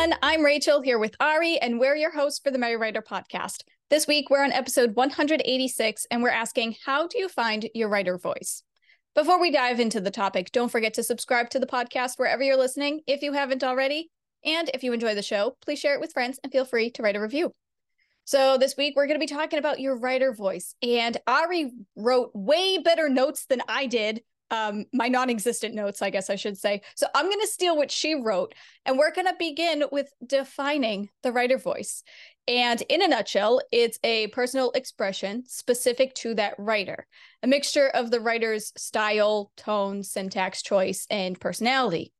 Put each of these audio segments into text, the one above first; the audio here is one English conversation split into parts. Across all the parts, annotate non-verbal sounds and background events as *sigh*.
everyone. I'm Rachel here with Ari, and we're your hosts for the Merry Writer podcast. This week, we're on episode 186, and we're asking How do you find your writer voice? Before we dive into the topic, don't forget to subscribe to the podcast wherever you're listening if you haven't already. And if you enjoy the show, please share it with friends and feel free to write a review. So, this week we're going to be talking about your writer voice. And Ari wrote way better notes than I did um, my non-existent notes, I guess I should say. So I'm going to steal what she wrote, and we're going to begin with defining the writer voice. And in a nutshell, it's a personal expression specific to that writer, a mixture of the writer's style, tone, syntax choice, and personality.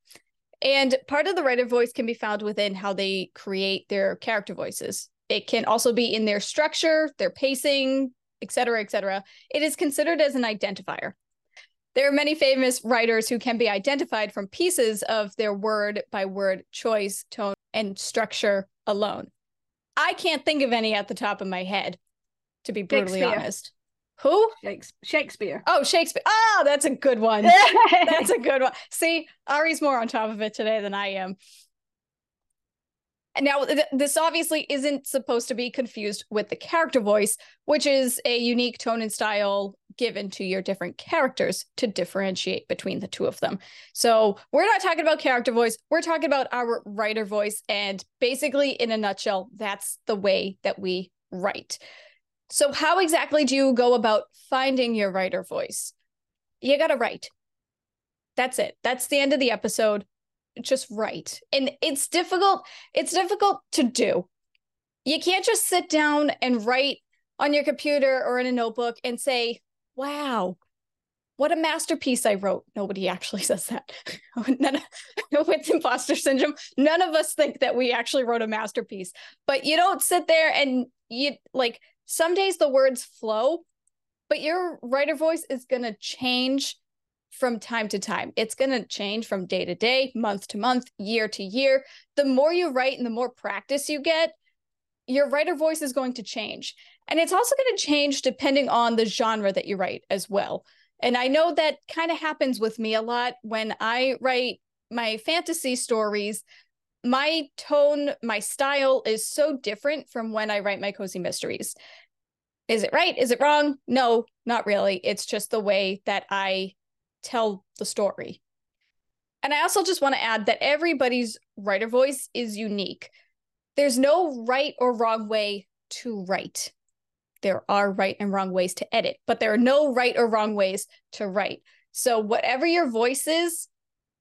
And part of the writer voice can be found within how they create their character voices. It can also be in their structure, their pacing, etc., etc. It is considered as an identifier. There are many famous writers who can be identified from pieces of their word by word choice, tone, and structure alone. I can't think of any at the top of my head, to be brutally honest. Who? Shakespeare. Oh, Shakespeare. Oh, that's a good one. *laughs* that's a good one. See, Ari's more on top of it today than I am. Now, th- this obviously isn't supposed to be confused with the character voice, which is a unique tone and style given to your different characters to differentiate between the two of them. So, we're not talking about character voice, we're talking about our writer voice. And basically, in a nutshell, that's the way that we write. So, how exactly do you go about finding your writer voice? You got to write. That's it. That's the end of the episode just write. And it's difficult, it's difficult to do. You can't just sit down and write on your computer or in a notebook and say, wow, what a masterpiece I wrote. Nobody actually *laughs* says that. *laughs* *laughs* with imposter syndrome, none of us think that we actually wrote a masterpiece. But you don't sit there and you like some days the words flow, but your writer voice is going to change from time to time. It's going to change from day to day, month to month, year to year. The more you write and the more practice you get, your writer voice is going to change. And it's also going to change depending on the genre that you write as well. And I know that kind of happens with me a lot when I write my fantasy stories. My tone, my style is so different from when I write my cozy mysteries. Is it right? Is it wrong? No, not really. It's just the way that I tell the story. And I also just want to add that everybody's writer voice is unique. There's no right or wrong way to write. There are right and wrong ways to edit, but there are no right or wrong ways to write. So, whatever your voice is,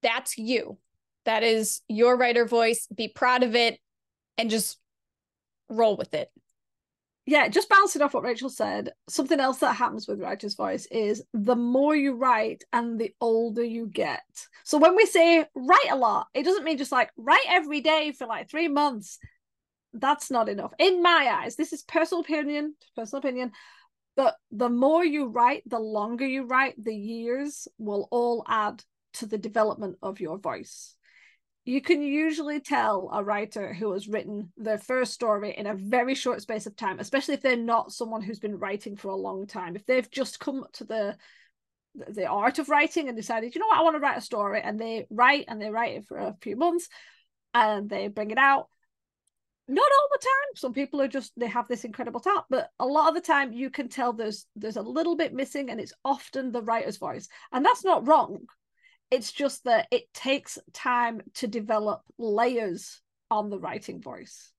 that's you. That is your writer voice. Be proud of it and just roll with it yeah, just bouncing off what Rachel said, something else that happens with writer's voice is the more you write and the older you get. So when we say write a lot, it doesn't mean just like write every day for like three months. That's not enough. In my eyes, this is personal opinion, personal opinion. But the more you write, the longer you write, the years will all add to the development of your voice you can usually tell a writer who has written their first story in a very short space of time, especially if they're not someone who's been writing for a long time. If they've just come to the the art of writing and decided, you know what, I want to write a story, and they write and they write it for a few months and they bring it out. Not all the time. Some people are just they have this incredible talent, but a lot of the time you can tell there's there's a little bit missing, and it's often the writer's voice, and that's not wrong it's just that it takes time to develop layers on the writing voice.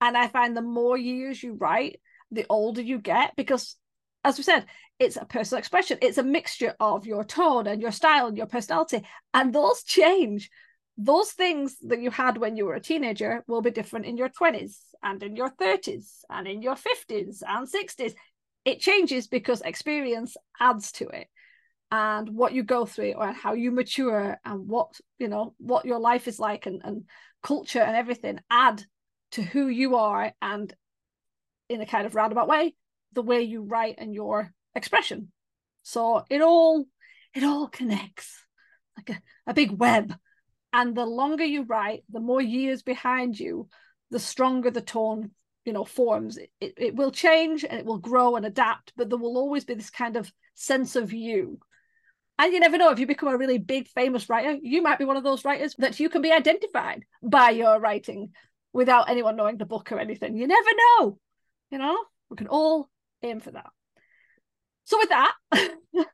And I find the more years you write, the older you get because as we said, it's a personal expression. It's a mixture of your tone and your style and your personality. And those change. Those things that you had when you were a teenager will be different in your 20s and in your 30s and in your 50s and 60s. It changes because experience adds to it and what you go through and how you mature and what you know what your life is like and, and culture and everything add to who you are and in a kind of roundabout way the way you write and your expression so it all it all connects like a, a big web and the longer you write the more years behind you the stronger the tone you know forms it, it, will change and it will grow and adapt but there will always be this kind of sense of you And you never know if you become a really big famous writer, you might be one of those writers that you can be identified by your writing without anyone knowing the book or anything. You never know. You know, we can all aim for that. So with that, *laughs*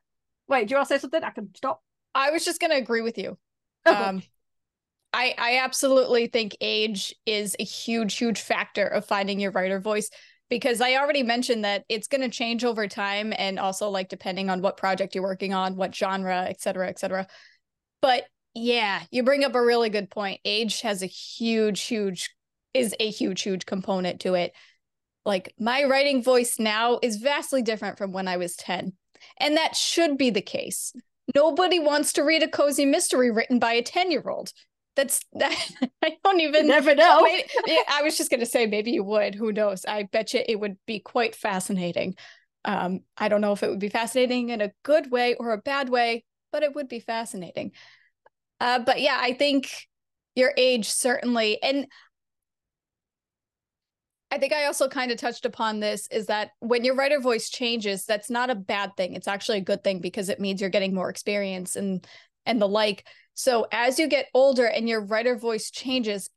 wait, do you want to say something? I can stop. I was just going to agree with you. Okay. Um, I I absolutely think age is a huge huge factor of finding your writer voice because I already mentioned that it's going to change over time and also like depending on what project you're working on, what genre, et cetera, et cetera. But yeah, you bring up a really good point. Age has a huge, huge, is a huge, huge component to it. Like my writing voice now is vastly different from when I was 10. And that should be the case. Nobody wants to read a cozy mystery written by a 10 year old that's that *laughs* I don't even you never know. Maybe, I was just gonna say maybe you would. Who knows? I bet you it would be quite fascinating. Um, I don't know if it would be fascinating in a good way or a bad way, but it would be fascinating. Uh, but yeah, I think your age certainly, and I think I also kind of touched upon this is that when your writer voice changes, that's not a bad thing. It's actually a good thing because it means you're getting more experience and and the like. So as you get older and your writer voice changes,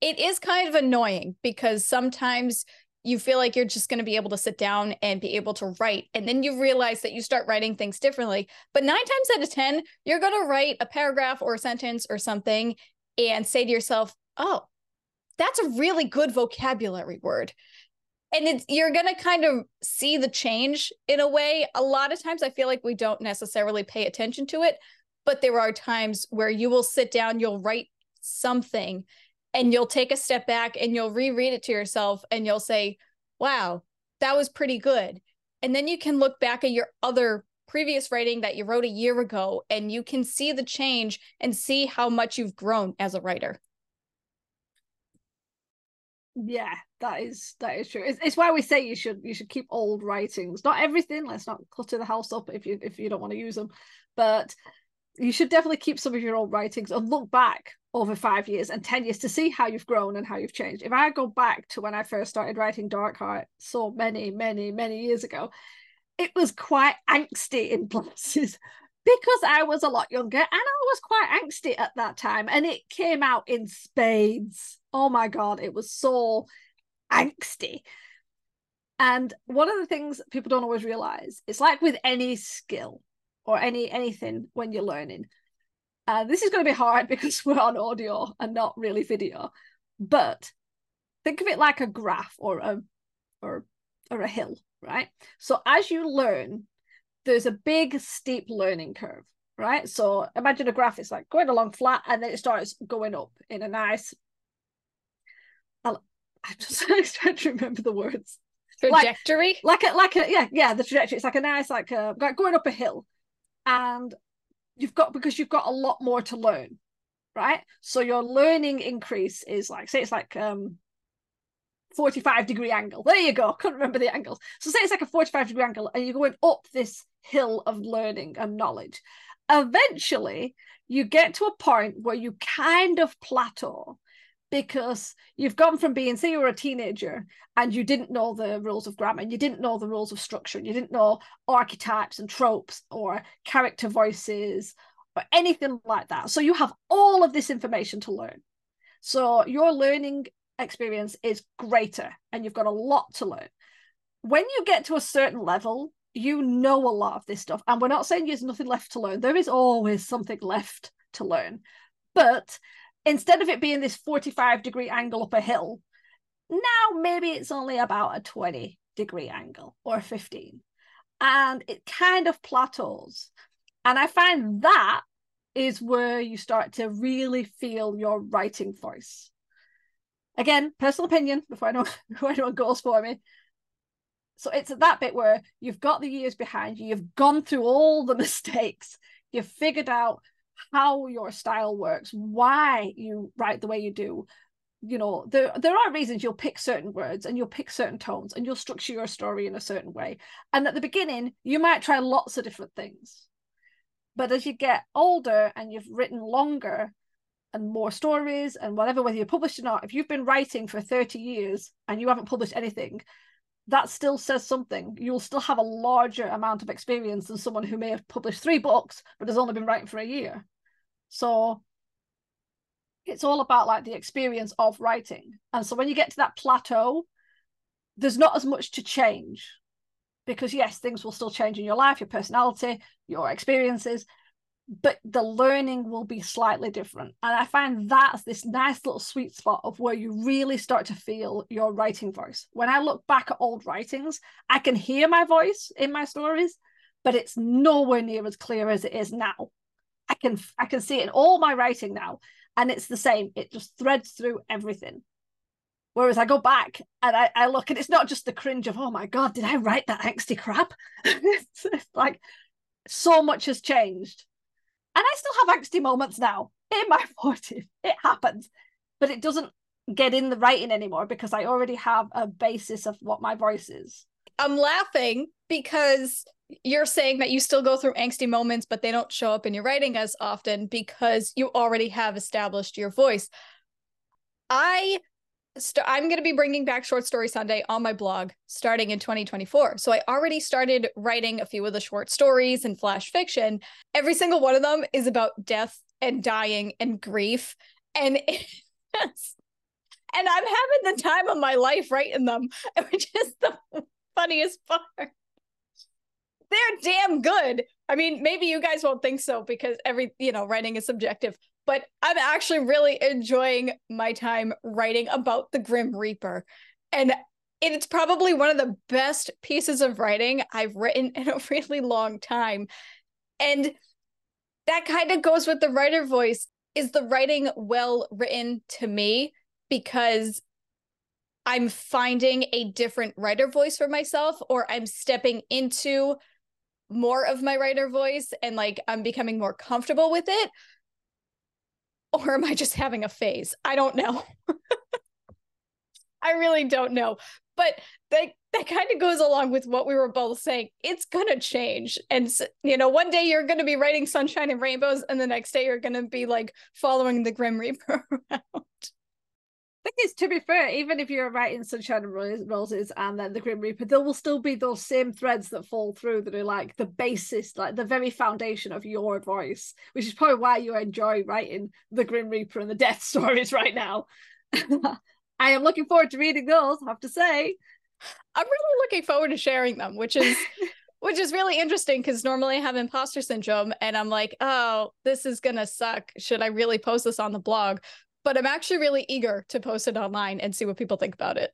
it is kind of annoying because sometimes you feel like you're just going to be able to sit down and be able to write. And then you realize that you start writing things differently. But nine times out of 10, you're going to write a paragraph or a sentence or something and say to yourself, oh, that's a really good vocabulary word. And it's you're gonna kind of see the change in a way. A lot of times I feel like we don't necessarily pay attention to it, but there are times where you will sit down, you'll write something, and you'll take a step back and you'll reread it to yourself and you'll say, wow, that was pretty good. And then you can look back at your other previous writing that you wrote a year ago and you can see the change and see how much you've grown as a writer. Yeah, that is that is true. It's, it's why we say you should you should keep old writings. Not everything. Let's not clutter the house up if you if you don't want to use them, but you should definitely keep some of your old writings and look back over five years and 10 years to see how you've grown and how you've changed. If I go back to when I first started writing Dark Heart so many, many, many years ago, it was quite angsty in *laughs* places because I was a lot younger and I was quite angsty at that time. And it came out in spades. Oh my God, it was so angsty. And one of the things people don't always realize, it's like with any skill, or any anything when you're learning. Uh, this is going to be hard *laughs* because we're on audio and not really video, but think of it like a graph or a or or a hill, right? So as you learn, there's a big steep learning curve, right? So imagine a graph it's like going along flat and then it starts going up in a nice. I'm just *laughs* trying to remember the words. Trajectory, like, like a like a yeah yeah the trajectory. It's like a nice like a going up a hill, and you've got because you've got a lot more to learn right? So your learning increase is like say it's like um 45 degree angle. There you go. *laughs* Couldn't remember the angles. So say it's like a 45 degree angle and you're going up this hill of learning and knowledge. Eventually you get to a point where you kind of plateau because you've gone from being, say, you were a teenager and you didn't know the rules of grammar and you didn't know the rules of structure and you didn't know archetypes and tropes or character voices or anything like that. So you have all of this information to learn. So your learning experience is greater and you've got a lot to learn. When you get to a certain level, you know a lot of this stuff. And we're not saying there's nothing left to learn, there is always something left to learn. But instead of it being this 45 degree angle up a hill, now maybe it's only about a 20 degree angle or 15. And it kind of plateaus. And I find that is where you start to really feel your writing voice. Again, personal opinion before anyone, *laughs* anyone goes for me. So it's at that bit where you've got the years behind you, you've gone through all the *laughs* mistakes, you've figured out how your style works, why you write the way you do. You know, there there are reasons you'll pick certain words and you'll pick certain tones and you'll structure your story in a certain way. And at the beginning, you might try lots of different things. But as you get older and you've written longer and more stories and whatever, whether you're published or not, if you've been writing for 30 years and you haven't published anything, that still says something. You'll still have a larger amount of experience than someone who may have published three books but has only been writing for a year. So it's all about like the experience of writing. And so when you get to that plateau, there's not as much to change because yes, things will still change in your life, your personality, your experiences, but the learning will be slightly different. And I find that's this nice little sweet spot of where you really start to feel your writing voice. When I look back at old writings, I can hear my voice in my stories, but it's nowhere near as clear as it is now. I can I can see it in all my writing now, and it's the same. It just threads through everything. Whereas I go back and I, I look and it's not just the cringe of, oh my God, did I write that angsty crap? it's, *laughs* it's like so much has changed and I still have angsty moments now in my *laughs* 40s. It happens. But it doesn't get in the writing anymore because I already have a basis of what my voice is. I'm laughing because you're saying that you still go through angsty moments, but they don't show up in your writing as often because you already have established your voice. I st- I'm going to be bringing back Short Story Sunday on my blog starting in 2024. So I already started writing a few of the short stories and flash fiction. Every single one of them is about death and dying and grief. And *laughs* and I'm having the time of my life writing them, *laughs* which is the funniest part. They're damn good. I mean, maybe you guys won't think so because every, you know, writing is subjective, but I'm actually really enjoying my time writing about the Grim Reaper. And it's probably one of the best pieces of writing I've written in a really long time. And that kind of goes with the writer voice. Is the writing well written to me? Because I'm finding a different writer voice for myself, or I'm stepping into more of my writer voice and like I'm becoming more comfortable with it or am I just having a phase? I don't know. *laughs* I really don't know. But that that kind of goes along with what we were both saying. It's gonna change, and you know, one day you're gonna be writing sunshine and rainbows, and the next day you're gonna be like following the Grim Reaper *laughs* around think it's to be fair, even if you're writing Sunshine and Roses and then the Grim Reaper, there will still be those same threads that fall through that are like the basis, like the very foundation of your voice, which is probably why you enjoy writing the Grim Reaper and the death *laughs* stories right now. *laughs* I am looking forward to reading those, I have to say. I'm really looking forward to sharing them, which is *laughs* which is really interesting because normally I have imposter syndrome and I'm like, oh, this is gonna suck. Should I really post this on the blog? But I'm actually really eager to post it online and see what people think about it.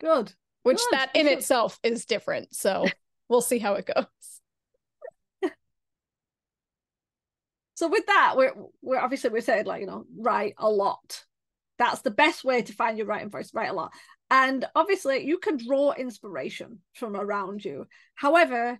Good. Which Good. that in itself is different. So *laughs* we'll see how it goes. so with that, we're we're obviously we said like, you know, write a lot. That's the best way to find your writing voice, write a lot. And obviously you can draw inspiration from around you. However,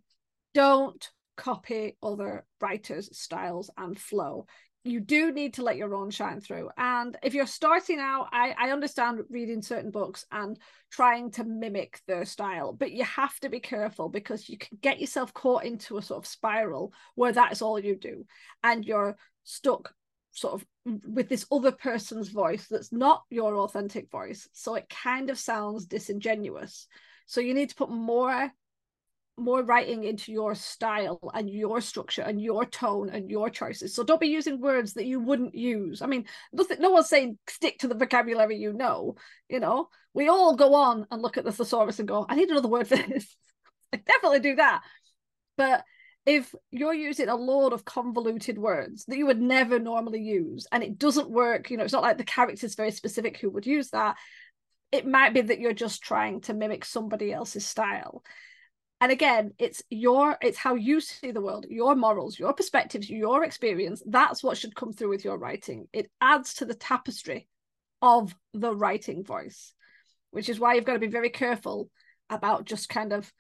don't copy other writers' styles and flow you do need to let your own shine through. And if you're starting out, I, I understand reading certain books and trying to mimic their style, but you have to be careful because you can get yourself caught into a sort of spiral where that's all you do. And you're stuck sort of with this other person's voice that's not your authentic voice. So it kind of sounds disingenuous. So you need to put more more writing into your style and your structure and your tone and your choices. So don't be using words that you wouldn't use. I mean, nothing, no one's saying stick to the vocabulary you know. You know, we all go on and look at the thesaurus and go, I need another word for this. *laughs* I definitely do that. But if you're using a load of convoluted words that you would never normally use and it doesn't work, you know, it's not like the character's very specific who would use that. It might be that you're just trying to mimic somebody else's style and again it's your it's how you see the world your morals your perspectives your experience. That's what should come through with your writing. It adds to the tapestry of the writing voice which is why you've got to be very careful about just kind of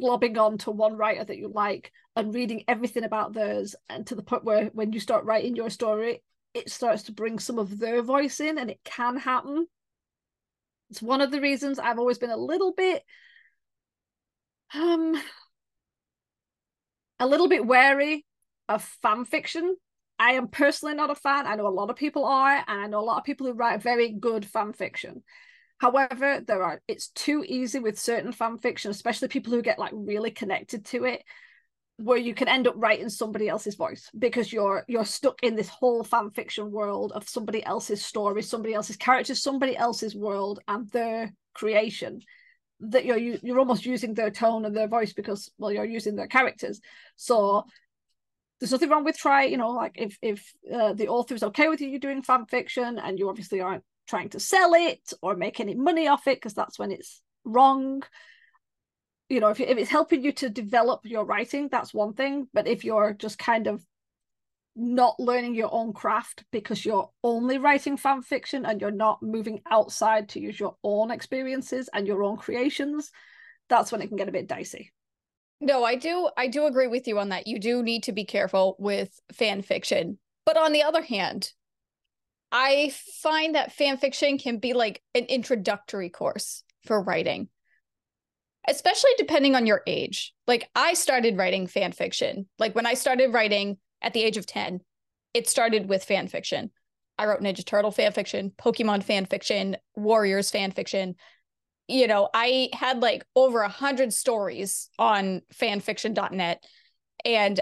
globbing on to one writer that you like and reading everything about theirs. And to the point where when you start writing your story it starts to bring some of their voice in and it can happen. It's one of the reasons i've always been a little bit um a little bit wary of fan fiction. I am personally not a fan. I know a lot of people are, and I know a lot of people who write very good fan fiction. However, there are it's too easy with certain fan fiction, especially people who get like really connected to it, where you can end up writing somebody else's voice because you're you're stuck in this whole fan fiction world of somebody else's story, somebody else's characters, somebody else's world and their creation. That you're you're almost using their tone and their voice because well you're using their characters. So there's nothing wrong with try you know like if if uh, the author is okay with you doing fan fiction and you obviously aren't trying to sell it or make any money off it because that's when it's wrong you know if, if it's helping you to develop your writing that's one thing but if you're just kind of not learning your own craft because you're only writing fan fiction and you're not moving outside to use your own experiences and your own creations that's when it can get a bit dicey no i do i do agree with you on that you do need to be careful with fan fiction but on the other hand I find that fan fiction can be like an introductory course for writing, especially depending on your age. Like I started writing fan fiction. Like when I started writing at the age of 10, it started with fan fiction. I wrote Ninja Turtle fan fiction, Pokemon fan fiction, Warriors fan fiction. You know, I had like over a hundred stories on fanfiction.net and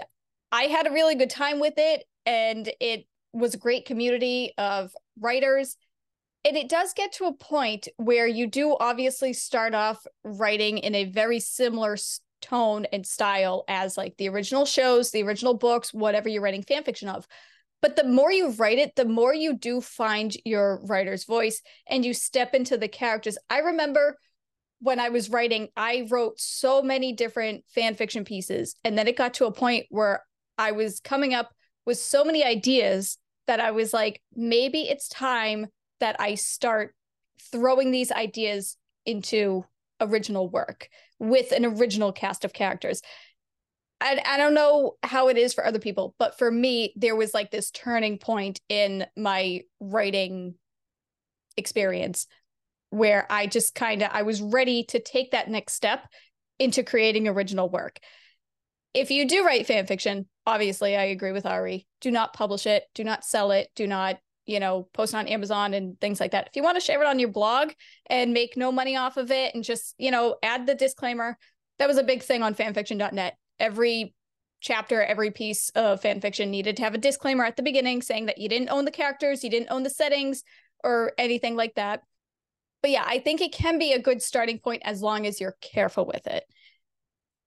I had a really good time with it. And it was a great community of writers. And it does get to a point where you do obviously start off writing in a very similar tone and style as like the original shows, the original books, whatever you're writing fan fiction of. But the more you write it, the more you do find your writer's voice and you step into the characters. I remember when I was writing, I wrote so many different fan fiction pieces. And then it got to a point where I was coming up with so many ideas that I was like, maybe it's time that I start throwing these ideas into original work with an original cast of characters. I, I don't know how it is for other people, but for me, there was like this turning point in my writing experience where I just kind of I was ready to take that next step into creating original work if you do write fan fiction, obviously I agree with Ari. Do not publish it, do not sell it, do not, you know, post on Amazon and things like that. If you want to share it on your blog and make no money off of it and just, you know, add the disclaimer, that was a big thing on fanfiction.net. Every chapter, every piece of fanfiction needed to have a disclaimer at the beginning saying that you didn't own the characters, you didn't own the settings or anything like that. But yeah, I think it can be a good starting point as long as you're careful with it.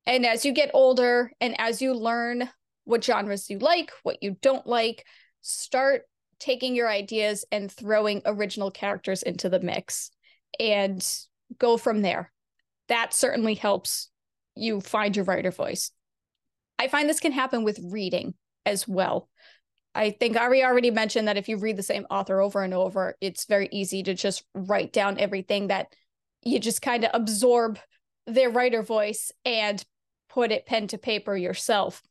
And as you get older and as you learn what genres you like, what you don't like, start taking your ideas and throwing original characters into the mix and go from there. That certainly helps you find your writer voice. I find this can happen with reading as well. I think Ari already mentioned that if you read the same author over and over, it's very easy to just write down everything that you just kind of absorb their writer voice and put it pen to paper yourself.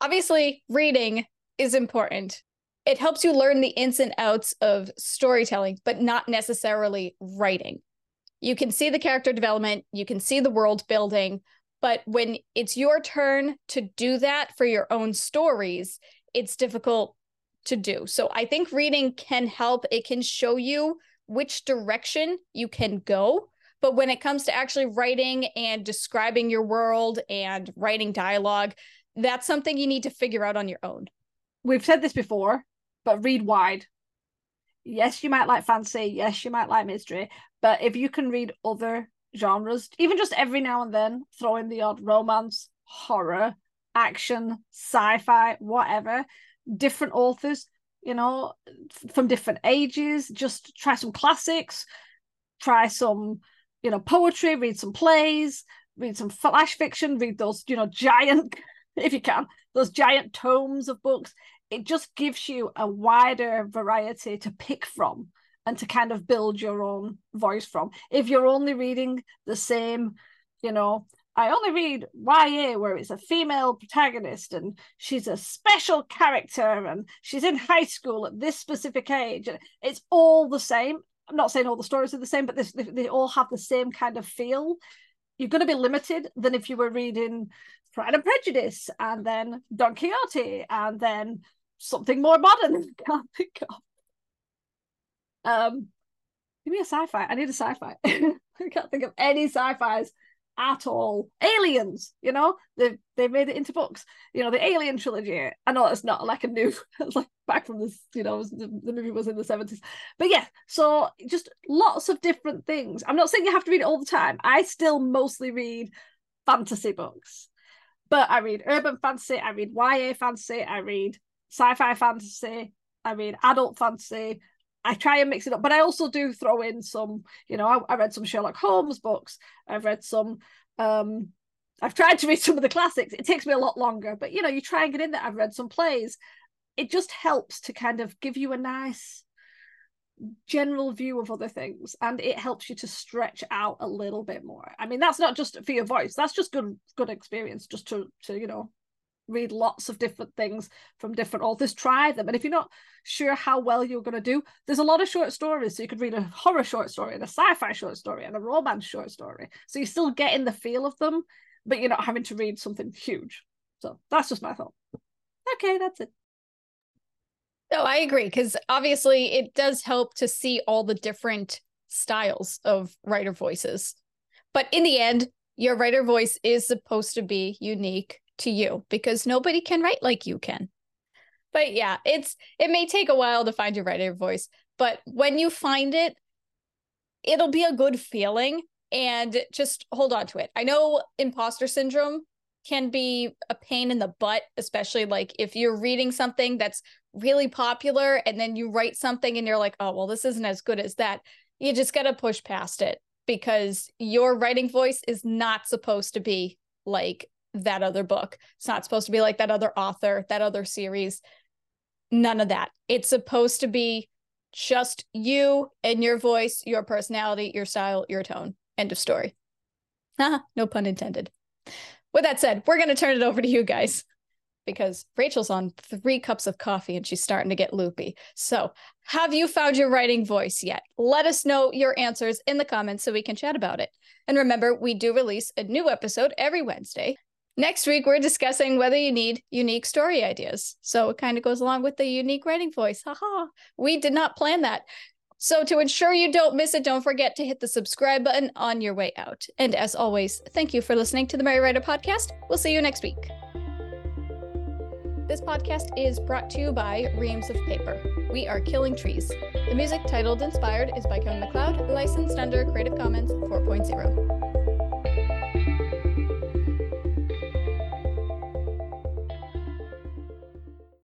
Obviously, reading is important. It helps you learn the ins and outs of storytelling, but not necessarily writing. You can see the character development, you can see the world building, but when it's your turn to do that for your own stories, it's difficult to do. So I think reading can help. It can show you which direction you can go but when it comes to actually writing and describing your world and writing dialogue, that's something you need to figure out on your own. We've said this before, but read wide. Yes, you might like fantasy. Yes, you might like mystery. But if you can read other genres, even just every now and then, throw in the odd romance, horror, action, sci fi, whatever, different authors, you know, from different ages, just try some classics, try some you know, poetry, read some plays, read some flash fiction, read those, you know, giant, *laughs* if you can, those giant tomes of books. It just gives you a wider variety to pick from and to kind of build your own voice from. If you're only reading the same, you know, I only read YA where it's a female protagonist and she's a special character and she's in high school at this specific age. It's all the same. I'm not saying all the stories are the same, but this, they, they all have the same kind of feel. You're going to be limited than if you were reading Pride and Prejudice and then Don Quixote and then something more modern. i Can't think of. Um, Give me a sci-fi. I need a sci-fi. *laughs* I can't think of any sci-fis at all. Aliens, you know, they they made it into books. You know, the Alien trilogy. I know it's not like a new, *laughs* like back from this, you know, the, the movie was in the seventies. But yeah, so just lots of different things. I'm not saying you have to read it all the time. I still mostly read fantasy books, but I read urban fantasy. I read YA fantasy. I read sci-fi fantasy. I mean, adult fantasy. I try and mix it up, but I also do throw in some, you know, I, I read some Sherlock Holmes books. I've read some, um, I've tried to read some of the classics. It takes me a lot longer, but you know, you try and get in there. I've read some plays. It just helps to kind of give you a nice general view of other things and it helps you to stretch out a little bit more i mean that's not just for your voice that's just good good experience just to to you know read lots of different things from different authors try them. And if you're not sure how well you're going to do there's a lot of short stories. So you could read a horror short story and a sci-fi short story and a romance short story. So you're still getting the feel of them but you're not having to read something huge. So that's just my thought. Okay that's it. No i agree because obviously it does help to see all the different styles of writer voices. But in the end your writer voice is supposed to be unique to you because nobody can write like you can. But yeah, it's it may take a while to find your writer voice, but when you find it, it'll be a good feeling and just hold on to it. I know imposter syndrome can be a pain in the butt, especially like if you're reading something that's really popular and then you write something and you're like, oh, well, this isn't as good as that. You just got to push past it because your writing voice is not supposed to be like that other book. It's not supposed to be like that other author, that other series. None of that. It's supposed to be just you and your voice, your personality, your style, your tone. End of story. no pun intended. With that said, we're going to turn it over to you guys because Rachel's on three cups of coffee and she's starting to get loopy. So, have you found your writing voice yet? Let us know your answers in the comments so we can chat about it. And remember, we do release a new episode every Wednesday. Next week, we're discussing whether you need unique story ideas. So it kind of goes along with the unique writing voice. Haha, we did not plan that. So to ensure you don't miss it, don't forget to hit the subscribe button on your way out. And as always, thank you for listening to the Merry Writer Podcast. We'll see you next week. This podcast is brought to you by Reams of Paper. We are killing trees. The music titled Inspired is by Kevin MacLeod, licensed under Creative Commons 4.0.